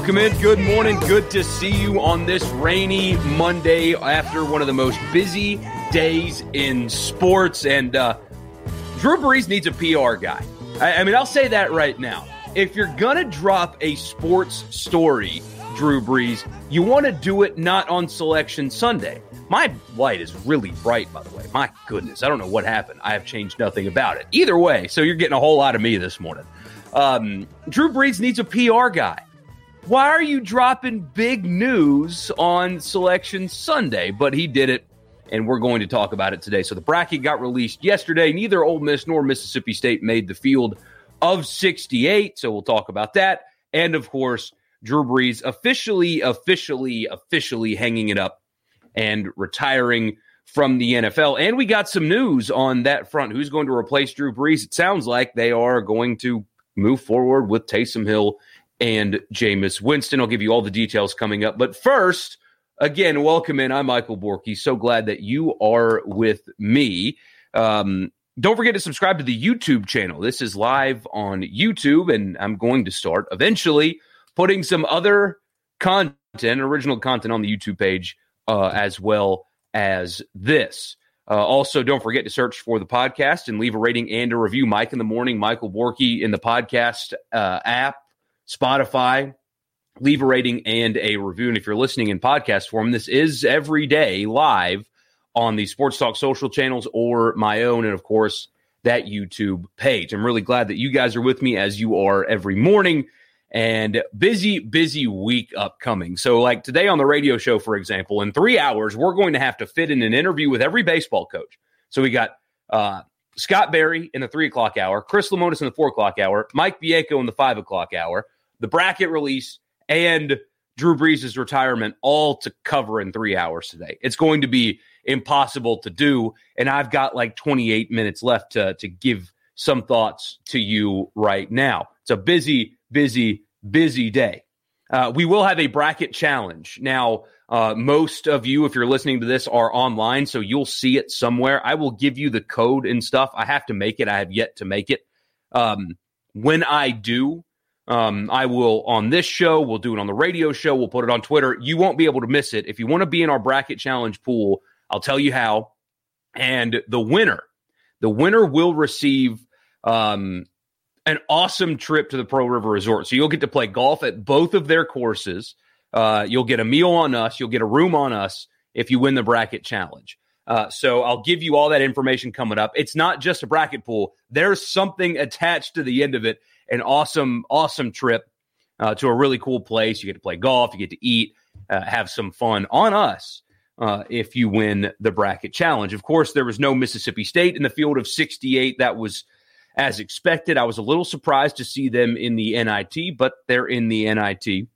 Welcome in. Good morning. Good to see you on this rainy Monday after one of the most busy days in sports. And uh, Drew Brees needs a PR guy. I, I mean, I'll say that right now. If you're going to drop a sports story, Drew Brees, you want to do it not on Selection Sunday. My light is really bright, by the way. My goodness. I don't know what happened. I have changed nothing about it. Either way, so you're getting a whole lot of me this morning. Um, Drew Brees needs a PR guy why are you dropping big news on Selection Sunday? But he did it, and we're going to talk about it today. So the bracket got released yesterday. Neither Ole Miss nor Mississippi State made the field of 68. So we'll talk about that. And of course, Drew Brees officially, officially, officially hanging it up and retiring from the NFL. And we got some news on that front. Who's going to replace Drew Brees? It sounds like they are going to move forward with Taysom Hill and Jameis Winston. I'll give you all the details coming up. But first, again, welcome in. I'm Michael Borky. So glad that you are with me. Um, don't forget to subscribe to the YouTube channel. This is live on YouTube, and I'm going to start eventually putting some other content, original content on the YouTube page uh, as well as this. Uh, also, don't forget to search for the podcast and leave a rating and a review. Mike in the morning, Michael Borky in the podcast uh, app Spotify. Leave a rating and a review. And if you're listening in podcast form, this is every day live on the Sports Talk social channels or my own, and of course, that YouTube page. I'm really glad that you guys are with me as you are every morning and busy, busy week upcoming. So, like today on the radio show, for example, in three hours, we're going to have to fit in an interview with every baseball coach. So, we got uh, Scott Berry in the three o'clock hour, Chris Lemonis in the four o'clock hour, Mike Bianco in the five o'clock hour the bracket release, and Drew Brees' retirement all to cover in three hours today. It's going to be impossible to do. And I've got like 28 minutes left to, to give some thoughts to you right now. It's a busy, busy, busy day. Uh, we will have a bracket challenge. Now, uh, most of you, if you're listening to this, are online, so you'll see it somewhere. I will give you the code and stuff. I have to make it. I have yet to make it. Um, when I do, um, I will on this show, we'll do it on the radio show, we'll put it on Twitter. You won't be able to miss it. If you want to be in our bracket challenge pool, I'll tell you how. And the winner, the winner will receive um, an awesome trip to the Pearl River Resort. So you'll get to play golf at both of their courses. Uh, you'll get a meal on us. You'll get a room on us if you win the bracket challenge. Uh, so I'll give you all that information coming up. It's not just a bracket pool. There's something attached to the end of it an awesome, awesome trip uh, to a really cool place. You get to play golf, you get to eat, uh, have some fun on us uh, if you win the bracket challenge. Of course, there was no Mississippi State in the field of 68. That was as expected. I was a little surprised to see them in the NIT, but they're in the NIT.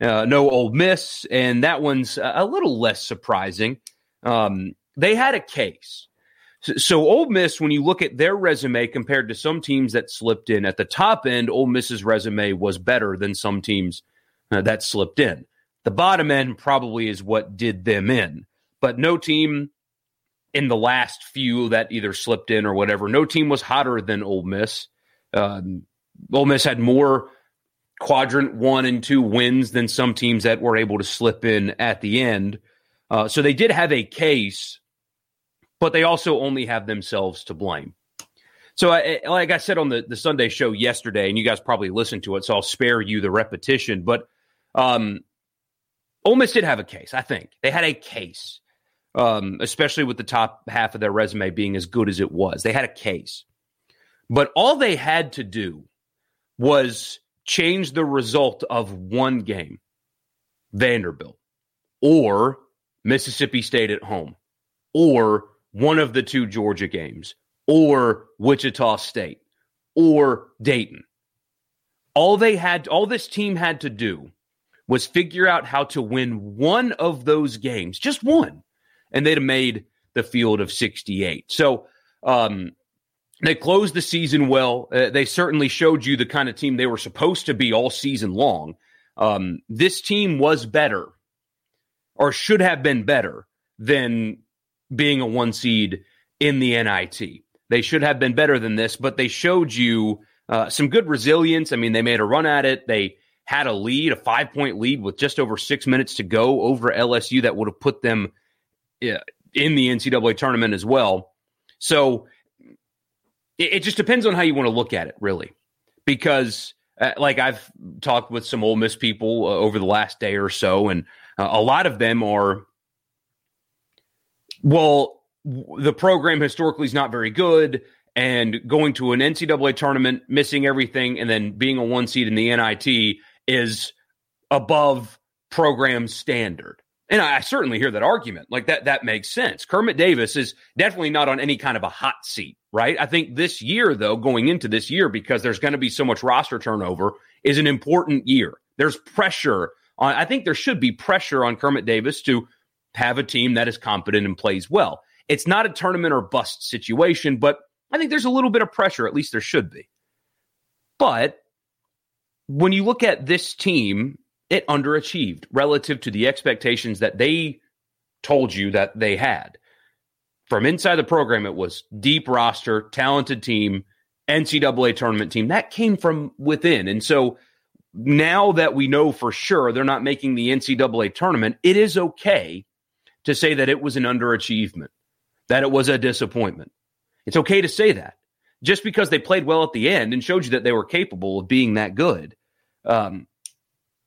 Uh, no Ole Miss, and that one's a little less surprising. Um, they had a case. So, Ole Miss, when you look at their resume compared to some teams that slipped in at the top end, Ole Miss's resume was better than some teams uh, that slipped in. The bottom end probably is what did them in, but no team in the last few that either slipped in or whatever, no team was hotter than Ole Miss. Um, Ole Miss had more quadrant one and two wins than some teams that were able to slip in at the end. Uh, so they did have a case but they also only have themselves to blame. So, I, like I said on the, the Sunday show yesterday, and you guys probably listened to it, so I'll spare you the repetition. But um, Ole Miss did have a case, I think. They had a case, um, especially with the top half of their resume being as good as it was. They had a case. But all they had to do was change the result of one game, Vanderbilt, or Mississippi State at home, or one of the two Georgia games, or Wichita State, or Dayton. All they had, all this team had to do was figure out how to win one of those games, just one, and they'd have made the field of 68. So, um, they closed the season well. Uh, they certainly showed you the kind of team they were supposed to be all season long. Um, this team was better, or should have been better, than being a one seed in the NIT. They should have been better than this, but they showed you uh, some good resilience. I mean, they made a run at it. They had a lead, a five point lead with just over six minutes to go over LSU that would have put them in the NCAA tournament as well. So it, it just depends on how you want to look at it, really, because. Uh, like I've talked with some Ole Miss people uh, over the last day or so, and uh, a lot of them are, well, the program historically is not very good, and going to an NCAA tournament, missing everything, and then being a one seed in the NIT is above program standard. And I certainly hear that argument. Like that, that makes sense. Kermit Davis is definitely not on any kind of a hot seat, right? I think this year, though, going into this year, because there's going to be so much roster turnover, is an important year. There's pressure on, I think there should be pressure on Kermit Davis to have a team that is competent and plays well. It's not a tournament or bust situation, but I think there's a little bit of pressure. At least there should be. But when you look at this team, it underachieved relative to the expectations that they told you that they had. From inside the program, it was deep roster, talented team, NCAA tournament team. That came from within. And so now that we know for sure they're not making the NCAA tournament, it is okay to say that it was an underachievement, that it was a disappointment. It's okay to say that just because they played well at the end and showed you that they were capable of being that good, um,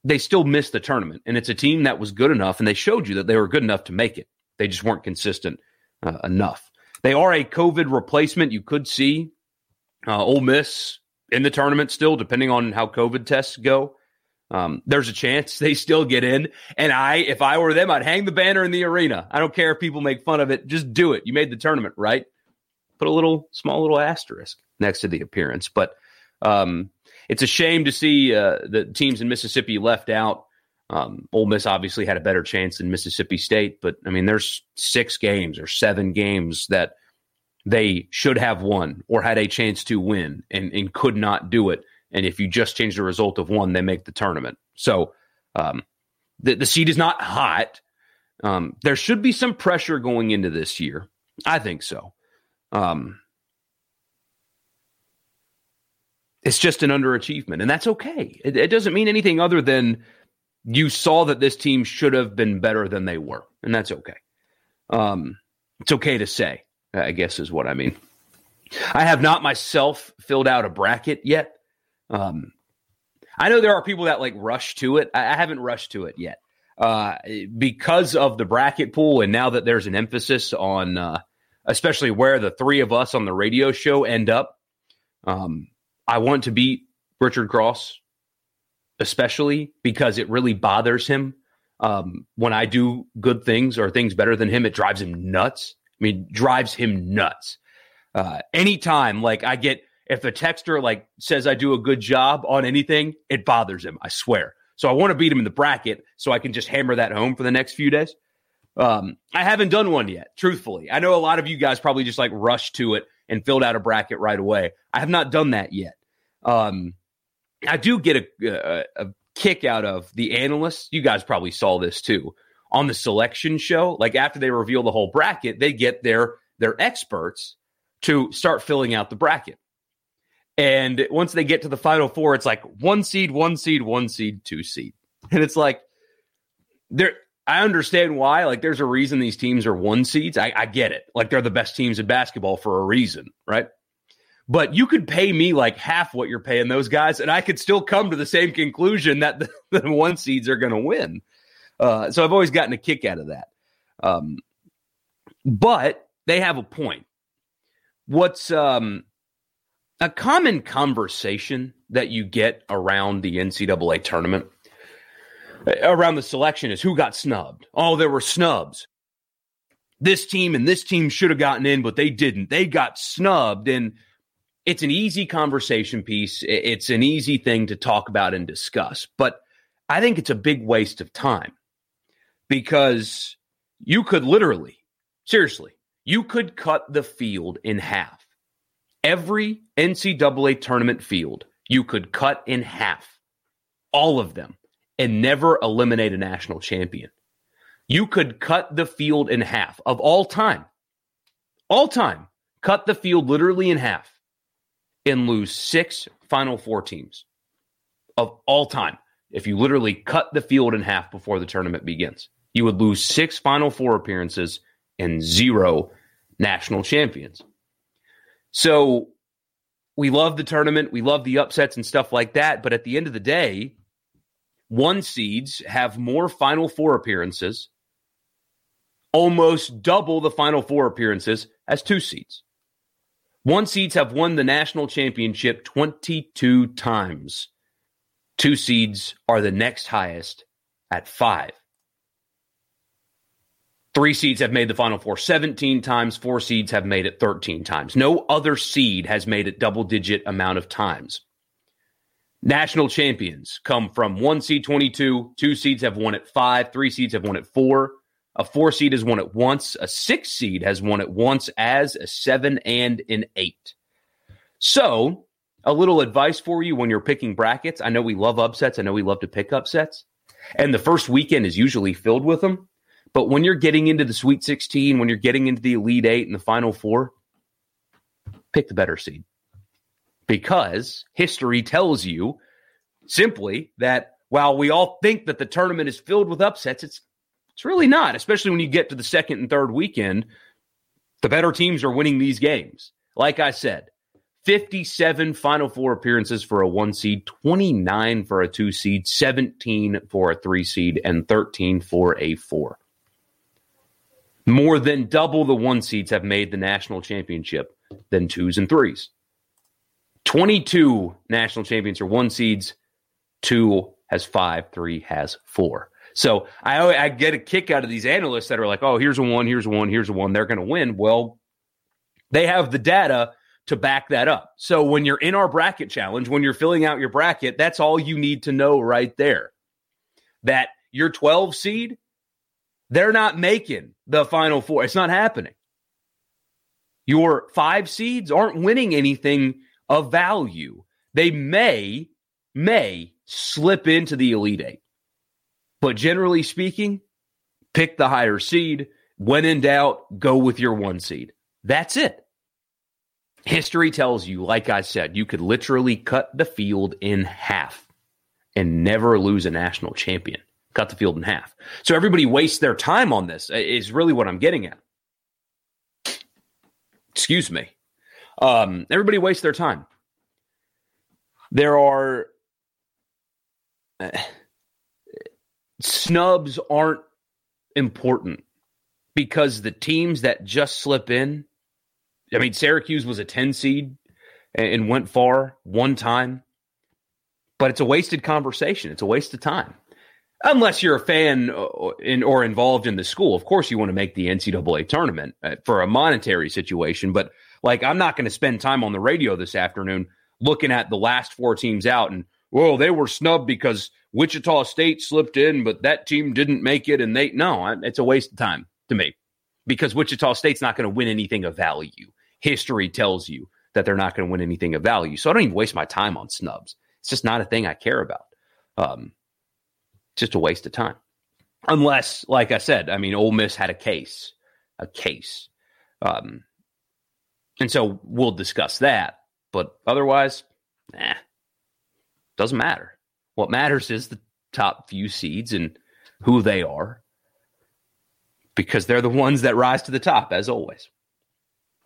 they still missed the tournament. And it's a team that was good enough, and they showed you that they were good enough to make it. They just weren't consistent uh, enough. They are a COVID replacement. You could see uh, Ole Miss in the tournament still, depending on how COVID tests go. Um, there's a chance they still get in. And I, if I were them, I'd hang the banner in the arena. I don't care if people make fun of it. Just do it. You made the tournament, right? put a little small little asterisk next to the appearance. But um, it's a shame to see uh, the teams in Mississippi left out. Um, Ole Miss obviously had a better chance than Mississippi State, but I mean, there's six games or seven games that they should have won or had a chance to win and, and could not do it. And if you just change the result of one, they make the tournament. So um, the, the seed is not hot. Um, there should be some pressure going into this year. I think so. Um, it's just an underachievement, and that's okay. It, it doesn't mean anything other than you saw that this team should have been better than they were, and that's okay. Um, it's okay to say, I guess, is what I mean. I have not myself filled out a bracket yet. Um, I know there are people that like rush to it. I, I haven't rushed to it yet uh, because of the bracket pool, and now that there's an emphasis on uh, especially where the three of us on the radio show end up. Um, I want to beat Richard Cross, especially because it really bothers him um, when I do good things or things better than him. It drives him nuts. I mean, drives him nuts. Uh, anytime, like I get, if a texter like says I do a good job on anything, it bothers him. I swear. So I want to beat him in the bracket so I can just hammer that home for the next few days. Um, I haven't done one yet, truthfully. I know a lot of you guys probably just like rushed to it and filled out a bracket right away. I have not done that yet. Um, I do get a, a, a kick out of the analysts. You guys probably saw this too on the selection show. Like after they reveal the whole bracket, they get their their experts to start filling out the bracket. And once they get to the final four, it's like one seed, one seed, one seed, two seed. And it's like there I understand why. Like, there's a reason these teams are one seeds. I, I get it. Like, they're the best teams in basketball for a reason, right? But you could pay me like half what you're paying those guys, and I could still come to the same conclusion that the, the one seeds are going to win. Uh, so I've always gotten a kick out of that. Um, but they have a point. What's um, a common conversation that you get around the NCAA tournament around the selection is who got snubbed. Oh, there were snubs. This team and this team should have gotten in, but they didn't. They got snubbed. And it's an easy conversation piece. It's an easy thing to talk about and discuss. But I think it's a big waste of time because you could literally, seriously, you could cut the field in half. Every NCAA tournament field, you could cut in half, all of them, and never eliminate a national champion. You could cut the field in half of all time, all time, cut the field literally in half and lose six Final Four teams of all time. If you literally cut the field in half before the tournament begins, you would lose six Final Four appearances and zero national champions. So we love the tournament, we love the upsets and stuff like that. But at the end of the day, one seeds have more Final Four appearances, almost double the Final Four appearances as two seeds. One seeds have won the national championship 22 times. Two seeds are the next highest at five. Three seeds have made the Final Four 17 times. Four seeds have made it 13 times. No other seed has made it double digit amount of times. National champions come from one seed 22. Two seeds have won it five. Three seeds have won it four. A four seed has won it once. A six seed has won it once as a seven and an eight. So, a little advice for you when you're picking brackets. I know we love upsets. I know we love to pick upsets. And the first weekend is usually filled with them. But when you're getting into the Sweet 16, when you're getting into the Elite Eight and the Final Four, pick the better seed. Because history tells you simply that while we all think that the tournament is filled with upsets, it's it's really not, especially when you get to the second and third weekend. The better teams are winning these games. Like I said, 57 Final Four appearances for a one seed, 29 for a two seed, 17 for a three seed, and 13 for a four. More than double the one seeds have made the national championship than twos and threes. 22 national champions are one seeds, two has five, three has four. So I, I get a kick out of these analysts that are like, oh, here's a one, here's a one, here's a one. They're going to win. Well, they have the data to back that up. So when you're in our bracket challenge, when you're filling out your bracket, that's all you need to know right there. That your 12 seed, they're not making the final four. It's not happening. Your five seeds aren't winning anything of value. They may, may slip into the Elite Eight. But generally speaking, pick the higher seed. When in doubt, go with your one seed. That's it. History tells you, like I said, you could literally cut the field in half and never lose a national champion. Cut the field in half. So everybody wastes their time on this, is really what I'm getting at. Excuse me. Um, everybody wastes their time. There are. Uh, snubs aren't important because the teams that just slip in, I mean, Syracuse was a 10 seed and went far one time, but it's a wasted conversation. It's a waste of time. Unless you're a fan uh, in, or involved in the school. Of course, you want to make the NCAA tournament uh, for a monetary situation, but like, I'm not going to spend time on the radio this afternoon looking at the last four teams out and, well, they were snubbed because Wichita State slipped in, but that team didn't make it. And they, no, it's a waste of time to me because Wichita State's not going to win anything of value. History tells you that they're not going to win anything of value. So I don't even waste my time on snubs. It's just not a thing I care about. Um, just a waste of time. Unless, like I said, I mean, Ole Miss had a case, a case. Um, and so we'll discuss that. But otherwise, nah, doesn't matter. What matters is the top few seeds and who they are because they're the ones that rise to the top, as always.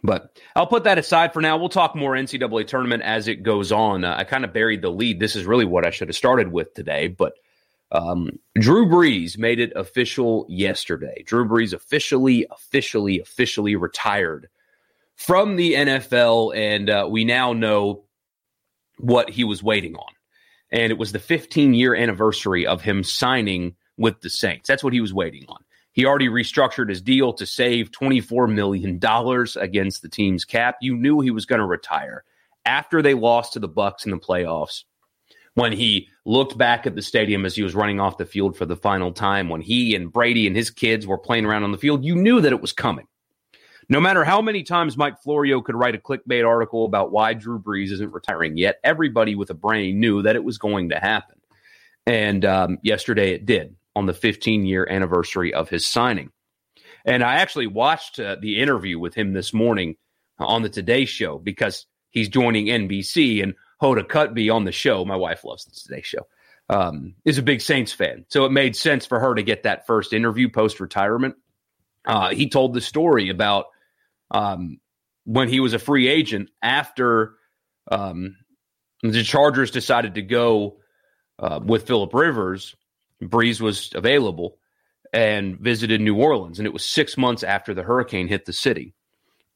But I'll put that aside for now. We'll talk more NCAA tournament as it goes on. Uh, I kind of buried the lead. This is really what I should have started with today. But um, Drew Brees made it official yesterday. Drew Brees officially, officially, officially retired from the NFL. And uh, we now know what he was waiting on. and it was the 15 year anniversary of him signing with the Saints. That's what he was waiting on. He already restructured his deal to save $24 million against the team's cap. You knew he was going to retire after they lost to the Bucs in the playoffs. When he looked back at the stadium as he was running off the field for the final time, when he and Brady and his kids were playing around on the field, you knew that it was coming. No matter how many times Mike Florio could write a clickbait article about why Drew Brees isn't retiring yet, everybody with a brain knew that it was going to happen. And um, yesterday it did on the 15 year anniversary of his signing. And I actually watched uh, the interview with him this morning on the Today Show because he's joining NBC and Hoda Kotb on the show. My wife loves the Today Show. Um, is a big Saints fan, so it made sense for her to get that first interview post retirement. Uh, he told the story about um, when he was a free agent after um, the Chargers decided to go uh, with Philip Rivers Brees was available and visited New Orleans. And it was six months after the hurricane hit the city.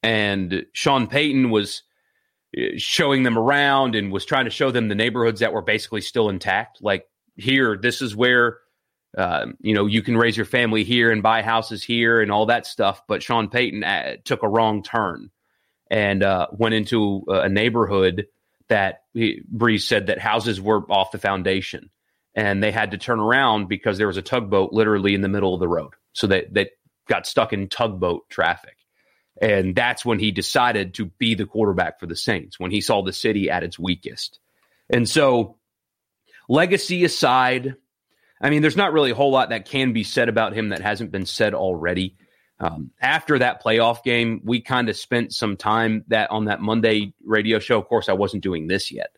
And Sean Payton was showing them around and was trying to show them the neighborhoods that were basically still intact. Like here, this is where uh, you know you can raise your family here and buy houses here and all that stuff. But Sean Payton uh, took a wrong turn and uh, went into a neighborhood that Brees said that houses were off the foundation and they had to turn around because there was a tugboat literally in the middle of the road. So they, they got stuck in tugboat traffic. And that's when he decided to be the quarterback for the Saints, when he saw the city at its weakest. And so, legacy aside, I mean, there's not really a whole lot that can be said about him that hasn't been said already. Um, after that playoff game, we kind of spent some time that on that Monday radio show. Of course, I wasn't doing this yet.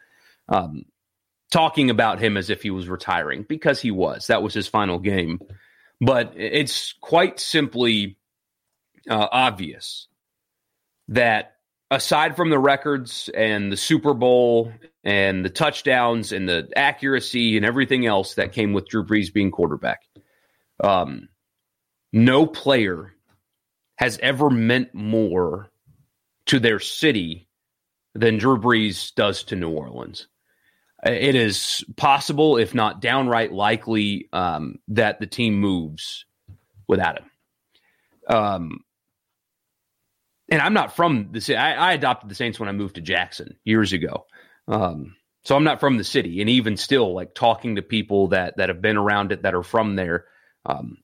Um, talking about him as if he was retiring because he was. That was his final game. But it's quite simply uh, obvious that aside from the records and the Super Bowl and the touchdowns and the accuracy and everything else that came with Drew Brees being quarterback, um, no player has ever meant more to their city than Drew Brees does to New Orleans it is possible, if not downright likely, um, that the team moves without him. Um, and I'm not from the city. I, I, adopted the Saints when I moved to Jackson years ago. Um, so I'm not from the city, and even still, like talking to people that that have been around it that are from there, um,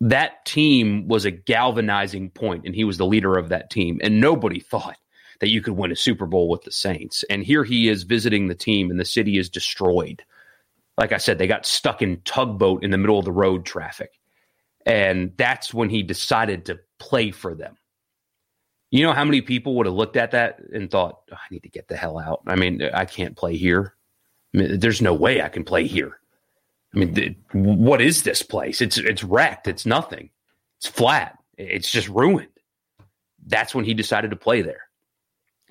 that team was a galvanizing point, and he was the leader of that team, and nobody thought that you could win a Super Bowl with the Saints. And here he is visiting the team, and the city is destroyed. Like I said, they got stuck in tugboat in the middle of the road traffic. And that's when he decided to play for them. You know how many people would have looked at that and thought, oh, I need to get the hell out. I mean, I can't play here. I mean, there's no way I can play here. I mean, what is this place? It's it's wrecked. It's nothing. It's flat. It's just ruined. That's when he decided to play there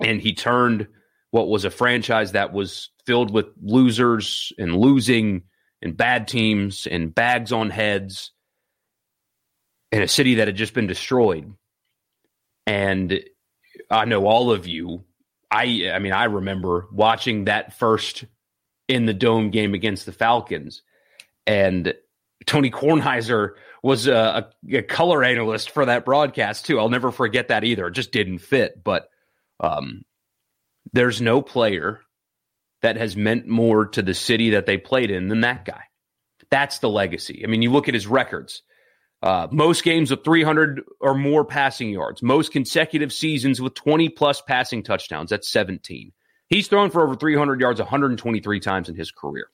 and he turned what was a franchise that was filled with losers and losing and bad teams and bags on heads in a city that had just been destroyed. And I know all of you. I I mean I remember watching that first in the dome game against the Falcons, and Tony Kornheiser was a, a, color analyst for that broadcast too. I'll never forget that either. It just didn't fit, but um, there's no player that has meant more to the city that they played in than that guy. That's the legacy. I mean, you look at his records. Uh, most games with 300 or more passing yards, most consecutive seasons with 20 plus passing touchdowns. That's 17. He's thrown for over 300 yards 123 times in his career.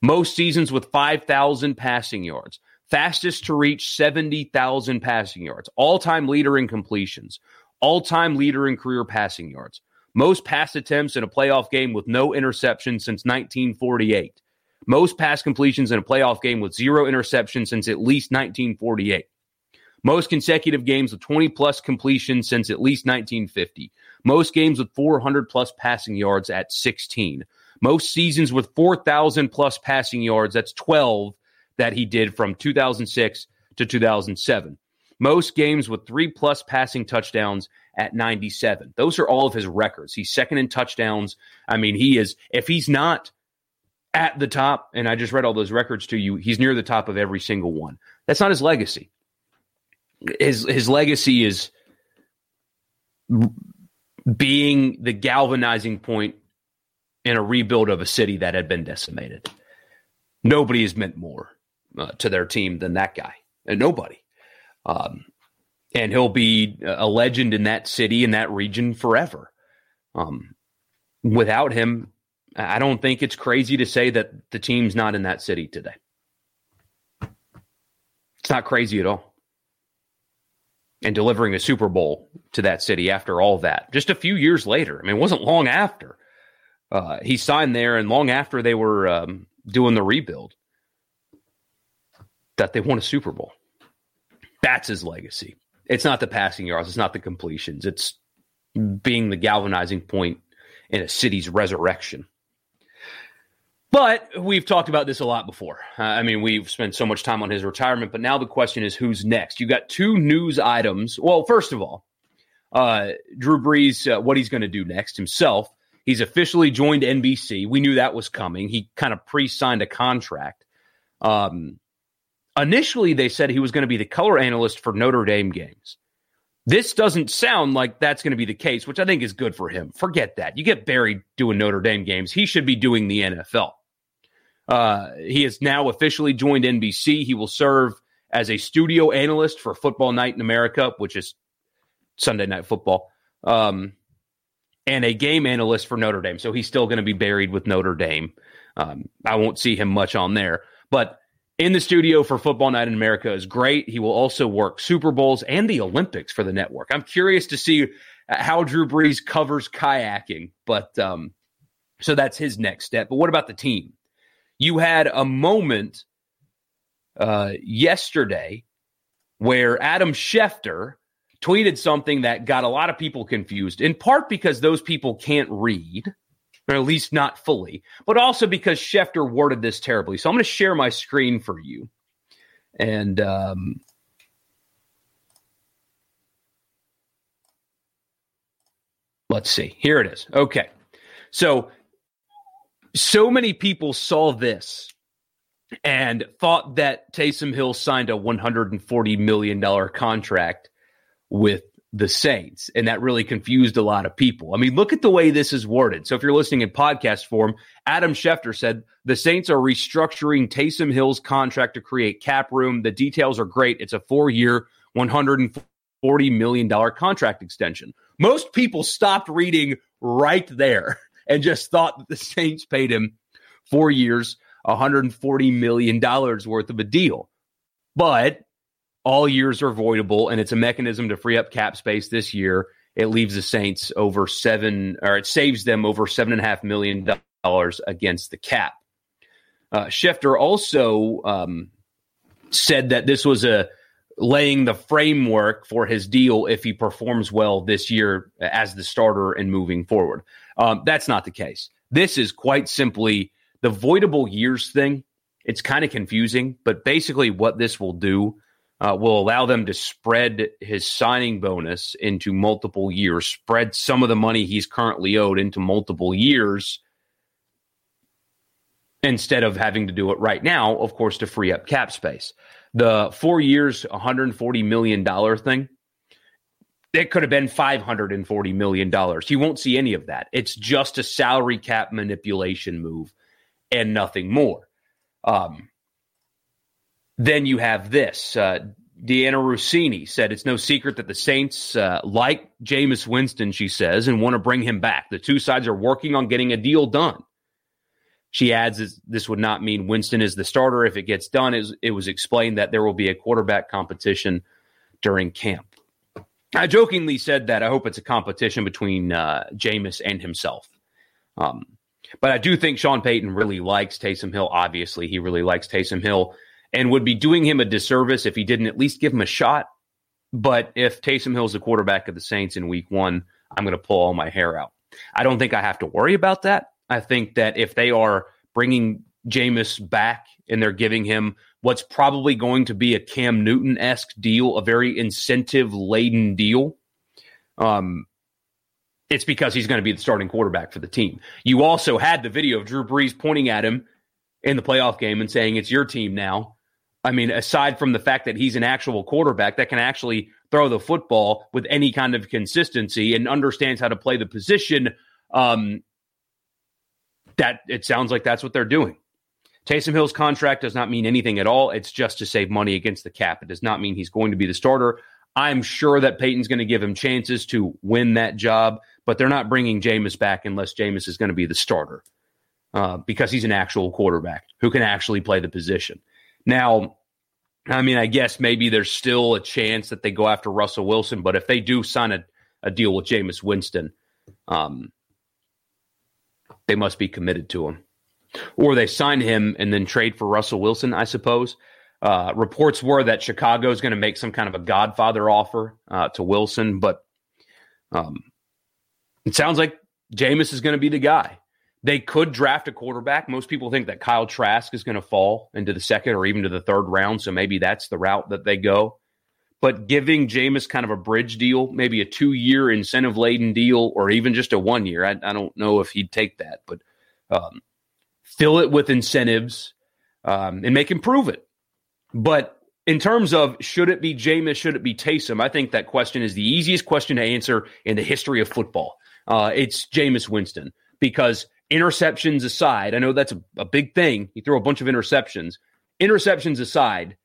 Most seasons with 5,000 passing yards. Fastest to reach 70,000 passing yards. All time leader in completions all time leader in career passing yards, most pass attempts in a playoff game with no interception since 1948, most pass completions in a playoff game with zero interception since at least 1948. Most consecutive games with 20 plus completions since at least 1950. Most games with 400 plus passing yards at 16. Most seasons with 4,000 plus passing yards. That's 12 that he did from 2006 to 2007 most games with three plus passing touchdowns at 97. Those are all of his records. He's second in touchdowns. I mean, he is, if he's not at the top, and I just read all those records to you. He's near the top of every single one. That's not his legacy. His his legacy is being the galvanizing point in a rebuild of a city that had been decimated. Nobody has meant more uh, to their team than that guy, and nobody. Um, and he'll be a legend in that city in that region forever. Um, without him, I don't think it's crazy to say that the team's not in that city today. It's not crazy at all. And delivering a Super Bowl to that city after all that, just a few years later. I mean, it wasn't long after uh, he signed there, and long after they were um, doing the rebuild, that they won a Super Bowl. That's his legacy. It's not the passing yards, it's not the completions, it's being the galvanizing point in a city's resurrection. But we've talked about this a lot before. Uh, I mean, we've spent so much time on his retirement, but now the question is who's next? You got two news items. Well, first of all, uh, Drew Brees, uh, what he's going to do next himself. He's officially joined NBC. We knew that was coming. He kind of pre signed a contract. Um, initially, they said he was going to be the color analyst for Notre Dame games. This doesn't sound like that's going to be the case, which I think is good for him. Forget that. You get buried doing Notre Dame games. He should be doing the NFL. Uh, he has now officially joined NBC. He will serve as a studio analyst for Football Night in America, which is Sunday Night Football, um, and a game analyst for Notre Dame. So he's still going to be buried with Notre Dame. Um, I won't see him much on there, but in the studio for Football Night in America is great. He will also work Super Bowls and the Olympics for the network. I'm curious to see how Drew Brees covers kayaking, but um, so that's his next step. But what about the team? You had a moment uh, yesterday where Adam Schefter tweeted something that got a lot of people confused, in part because those people can't read, or at least not fully, but also because Schefter worded this terribly. So I'm going to share my screen for you. And um, let's see. Here it is. Okay. So so many people saw this and thought that Taysom Hill signed a $140 million contract with the Saints. And that really confused a lot of people. I mean, look at the way this is worded. So if you're listening in podcast form, Adam Schefter said the Saints are restructuring Taysom Hill's contract to create cap room. The details are great. It's a four year, $140 million contract extension. Most people stopped reading right there and just thought that the Saints paid him four years, $140 million worth of a deal. But all years are voidable, and it's a mechanism to free up cap space this year. It leaves the Saints over seven, or it saves them over seven and a half million dollars against the cap. Uh, Schefter also um, said that this was a laying the framework for his deal if he performs well this year as the starter and moving forward. Um, that's not the case. This is quite simply the voidable years thing. It's kind of confusing, but basically, what this will do uh, will allow them to spread his signing bonus into multiple years, spread some of the money he's currently owed into multiple years instead of having to do it right now, of course, to free up cap space. The four years, $140 million thing, it could have been $540 million. You won't see any of that. It's just a salary cap manipulation move and nothing more. Um, then you have this. Uh, Dianna Russini said it's no secret that the Saints uh, like Jameis Winston, she says, and want to bring him back. The two sides are working on getting a deal done. She adds this would not mean Winston is the starter if it gets done. It was explained that there will be a quarterback competition during camp. I jokingly said that I hope it's a competition between uh, Jameis and himself. Um, but I do think Sean Payton really likes Taysom Hill. Obviously, he really likes Taysom Hill and would be doing him a disservice if he didn't at least give him a shot. But if Taysom Hill's the quarterback of the Saints in week one, I'm going to pull all my hair out. I don't think I have to worry about that. I think that if they are bringing Jameis back and they're giving him what's probably going to be a Cam Newton esque deal, a very incentive laden deal. Um, it's because he's going to be the starting quarterback for the team. You also had the video of Drew Brees pointing at him in the playoff game and saying it's your team now. I mean, aside from the fact that he's an actual quarterback that can actually throw the football with any kind of consistency and understands how to play the position, um, that it sounds like that's what they're doing. Taysom Hill's contract does not mean anything at all. It's just to save money against the cap. It does not mean he's going to be the starter. I'm sure that Payton's going to give him chances to win that job, but they're not bringing Jameis back unless Jameis is going to be the starter uh, because he's an actual quarterback who can actually play the position. Now, I mean, I guess maybe there's still a chance that they go after Russell Wilson, but if they do sign a, a deal with Jameis Winston, um, they must be committed to him or they sign him and then trade for Russell Wilson, I suppose. Uh, reports were that Chicago is going to make some kind of a Godfather offer uh, to Wilson, but um, it sounds like Jameis is going to be the guy. They could draft a quarterback. Most people think that Kyle Trask is going to fall into the second or even to the third round, so maybe that's the route that they go. But giving Jameis kind of a bridge deal, maybe a two year incentive laden deal, or even just a one year, I, I, don't know if he'd take that, but um, fill it with incentives, um, and make him prove it. But in terms of should it be Jameis, should it be Taysom, I think that question is the easiest question to answer in the history of football. Uh, it's Jameis Winston because interceptions aside, I know that's a, a big thing. He threw a bunch of interceptions. Interceptions aside,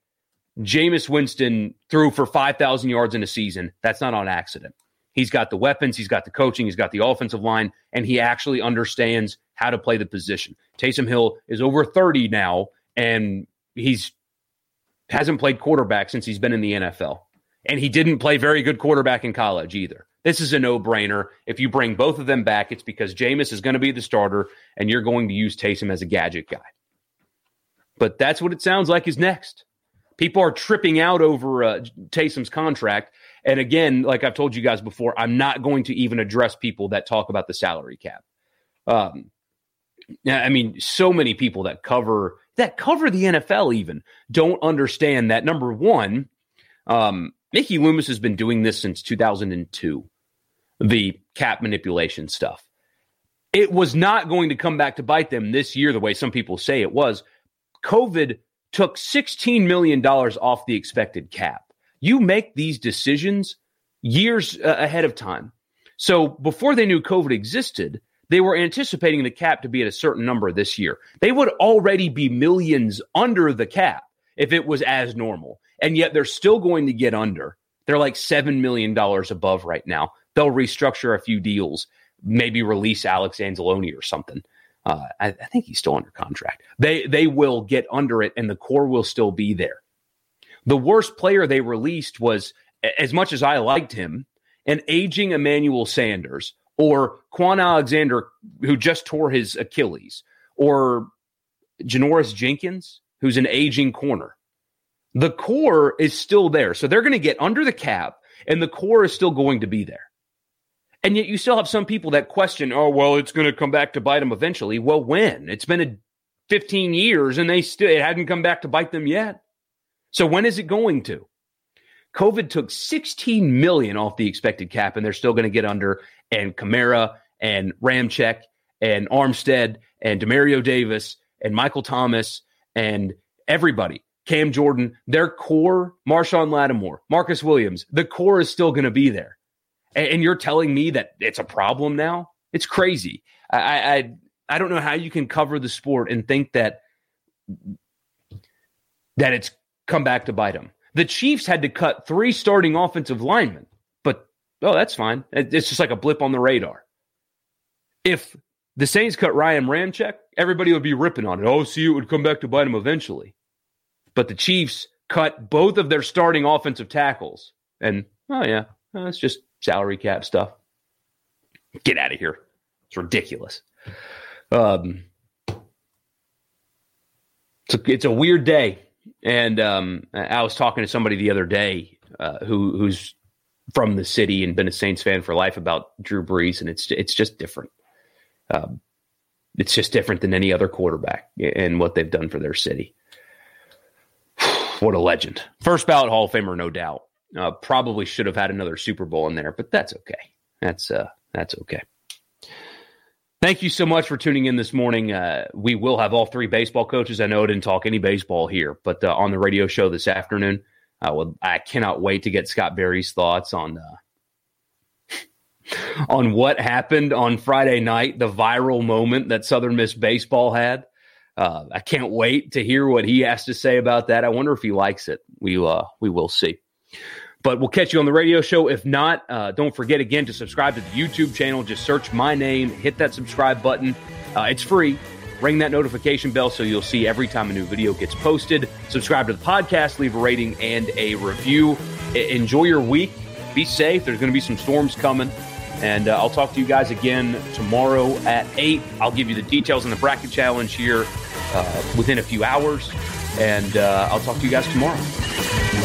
Jameis Winston threw for 5,000 yards in a season. That's not on accident. He's got the weapons, he's got the coaching, he's got the offensive line, and he actually understands how to play the position. Taysom Hill is over 30 now, and he's hasn't played quarterback since he's been in the NFL. And he didn't play very good quarterback in college either. This is a no brainer. If you bring both of them back, it's because Jameis is going to be the starter and you're going to use Taysom as a gadget guy. But that's what it sounds like is next. People are tripping out over uh, Taysom's contract. And again, like I've told you guys before, I'm not going to even address people that talk about the salary cap. Um, I mean, so many people that cover that cover the NFL even don't understand that number one, um, Mickey Loomis has been doing this since 2002, the cap manipulation stuff. It was not going to come back to bite them this year the way some people say it was. COVID took $16 million off the expected cap. You make these decisions years uh, ahead of time. So before they knew COVID existed, they were anticipating the cap to be at a certain number this year. They would already be millions under the cap if it was as normal. And yet they're still going to get under. They're like $7 million above right now. They'll restructure a few deals, maybe release Alex Anzalone or something. Uh, I, I think he's still under contract. They they will get under it, and the core will still be there. The worst player they released was, as much as I liked him, an aging Emmanuel Sanders or Kwon Alexander, who just tore his Achilles, or Janoris Jenkins, who's an aging corner. The core is still there. So they're going to get under the cap, and the core is still going to be there. And yet you still have some people that question, oh, well, it's going to come back to bite them eventually. Well, when? It's been a 15 years and they still it hadn't come back to bite them yet. So when is it going to? COVID took 16 million off the expected cap, and they're still going to get under. And Kamara and Ramczyk and Armstead and Demario Davis and Michael Thomas and everybody, Cam Jordan, their core, Marshon Lattimore, Marcus Williams, the core is still going to be there. And, you're telling me that it's a problem now? It's crazy. I, I I don't know how you can cover the sport and think that that it's come back to bite them. The Chiefs had to cut three starting offensive linemen, but oh, that's fine. It's just like a blip on the radar. If the Saints cut Ryan Ramczyk, everybody would be ripping on it. Oh, see, it would come back to bite them eventually. But the Chiefs cut both of their starting offensive tackles. And, oh, yeah, that's just salary cap stuff. Get out of here. It's ridiculous. Um, it's a, it's a weird day and um, I was talking to somebody the other day uh, who who's from the city and been a Saints fan for life about Drew Brees, and it's it's just different. Um, it's just different than any other quarterback and what they've done for their city. what a legend! First ballot Hall of Famer, no doubt. Uh, probably should have had another Super Bowl in there, but that's okay. That's uh, that's okay. Thank you so much for tuning in this morning. Uh, we will have all three baseball coaches. I know I didn't talk any baseball here, but uh, on the radio show this afternoon, I will. I cannot wait to get Scott Berry's thoughts on uh, on what happened on Friday night, the viral moment that Southern Miss baseball had. Uh, I can't wait to hear what he has to say about that. I wonder if he likes it. We uh, we will see. But we'll catch you on the radio show. If not, uh, don't forget again to subscribe to the YouTube channel. Just search my name, hit that subscribe button. Uh, it's free. Ring that notification bell so you'll see every time a new video gets posted. Subscribe to the podcast, leave a rating and a review. I- enjoy your week. Be safe. There's going to be some storms coming. And uh, I'll talk to you guys again tomorrow at 8. I'll give you the details on the bracket challenge here uh, within a few hours. And uh, I'll talk to you guys tomorrow.